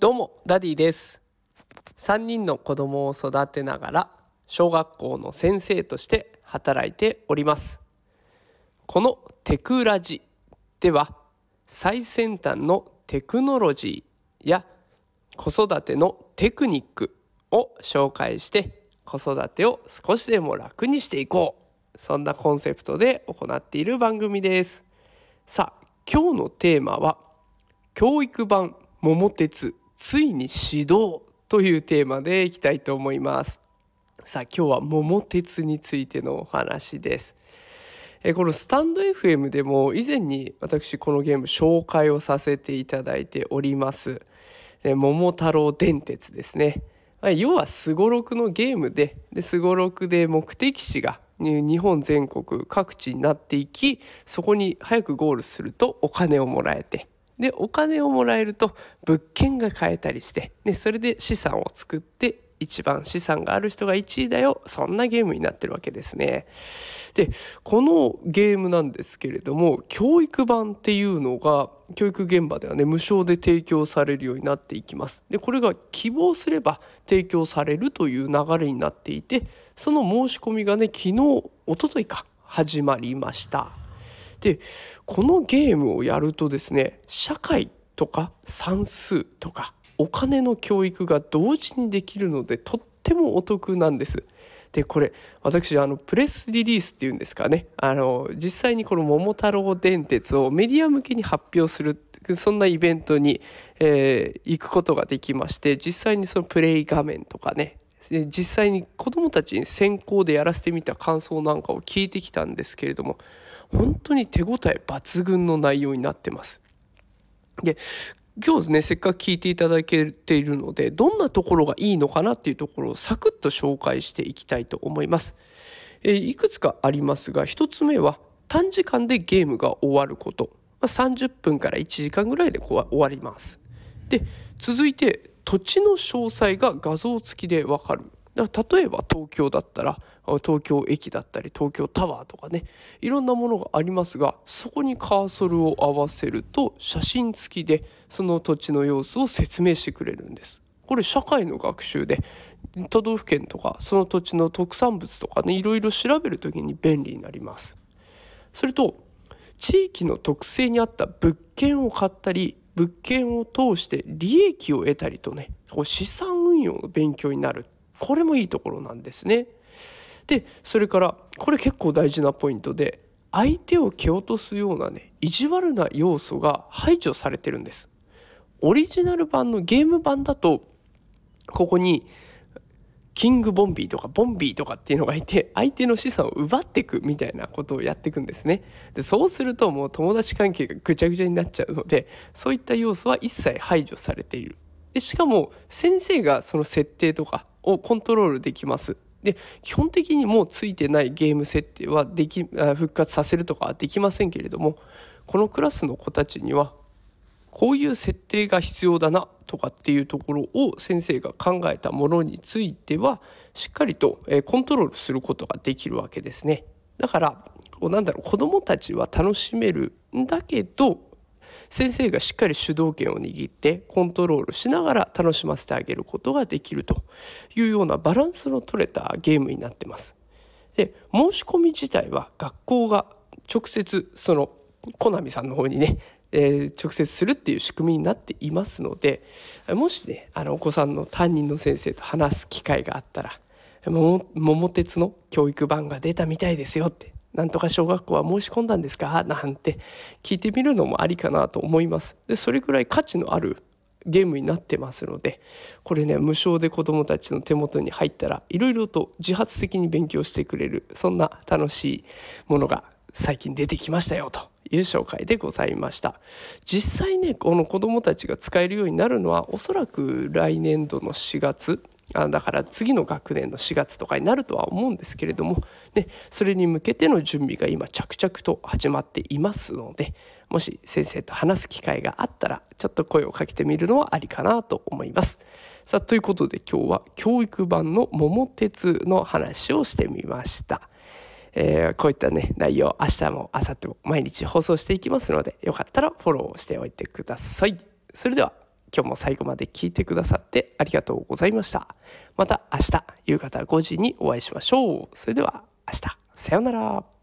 どうもダディです。3人の子供を育てながら小学校の先生として働いております。このテクラジでは最先端のテクノロジーや子育てのテクニックを紹介して子育てを少しでも楽にしていこう。そんなコンセプトで行っている番組です。さあ今日のテーマは教育版桃鉄ついに始動というテーマでいきたいと思います。さあ今日は桃鉄についてのお話です。えこのスタンド FM でも以前に私このゲーム紹介をさせていただいております。桃太郎電鉄ですね。要はすごろくのゲームですごろくで目的地が日本全国各地になっていきそこに早くゴールするとお金をもらえて。でお金をもらえると物件が買えたりして、ね、それで資産を作って一番資産がある人が1位だよそんなゲームになってるわけですね。でこのゲームなんですけれども教育版っていうのが教育現場ではね無償で提供されるようになっていきます。でこれが希望すれば提供されるという流れになっていてその申し込みがね昨日一昨日か始まりました。でこのゲームをやるとですね社会とか算数とかお金の教育が同時にできるのでとってもお得なんです。でこれ私あのプレスリリースっていうんですかねあの実際にこの「桃太郎電鉄」をメディア向けに発表するそんなイベントに、えー、行くことができまして実際にそのプレイ画面とかね実際に子どもたちに先行でやらせてみた感想なんかを聞いてきたんですけれども本当に手応え抜群の内容になってます。で今日ですねせっかく聞いていただけているのでどんなところがいいのかなっていうところをサクッと紹介していきたいと思います。えいくつかありますが1つ目は短時間でゲームが終わること、まあ、30分から1時間ぐらいで終わります。で続いて土地の詳細が画像付きでわかるだから例えば東京だったら東京駅だったり東京タワーとかねいろんなものがありますがそこにカーソルを合わせると写真付きでその土地の様子を説明してくれるんです。これ社会の学習で都道府県とかその土地の特産物とかねいろいろ調べる時に便利になります。それと地域の特性に合った物件を買ったり物件を通して利益を得たりとね資産運用の勉強になるこれもいいところなんですね。でそれからこれ結構大事なポイントで相手を蹴落とすようなね意地悪な要素が排除されてるんです。オリジナル版のゲーム版だとここにキングボンビーとかボンビーとかっていうのがいて相手の資産を奪っていくみたいなことをやっていくんですねでそうするともう友達関係がぐちゃぐちゃになっちゃうのでそういった要素は一切排除されているでしかも先生がその設定とかをコントロールできますで基本的にもうついてないゲーム設定はでき復活させるとかはできませんけれどもこのクラスの子たちにはこういう設定が必要だなとかっていうところを先生が考えたものについてはしっかりとコントロールすることができるわけですね。だからこうなんだろう子どもたちは楽しめるんだけど先生がしっかり主導権を握ってコントロールしながら楽しませてあげることができるというようなバランスの取れたゲームになってます。で申し込み自体は学校が直接そのコナミさんの方にね、えー、直接するっていう仕組みになっていますのでもしねあのお子さんの担任の先生と話す機会があったら「桃鉄の教育版が出たみたいですよ」ってなんとか小学校は申し込んだんですか？なんて聞いてみるのもありかなと思います。でそれぐらい価値のあるゲームになってますのでこれね無償で子どもたちの手元に入ったらいろいろと自発的に勉強してくれるそんな楽しいものが最近出てきましたよという紹介でございました実際ねこの子どもたちが使えるようになるのはおそらく来年度の4月あだから次の学年の4月とかになるとは思うんですけれども、ね、それに向けての準備が今着々と始まっていますのでもし先生と話す機会があったらちょっと声をかけてみるのはありかなと思います。さあということで今日は教育版の桃鉄の話をしてみました。えー、こういったね内容明日も明後日も毎日放送していきますのでよかったらフォローしておいてください。それでは今日も最後まで聞いてくださってありがとうございました。また明日夕方5時にお会いしましょう。それでは明日。さようなら。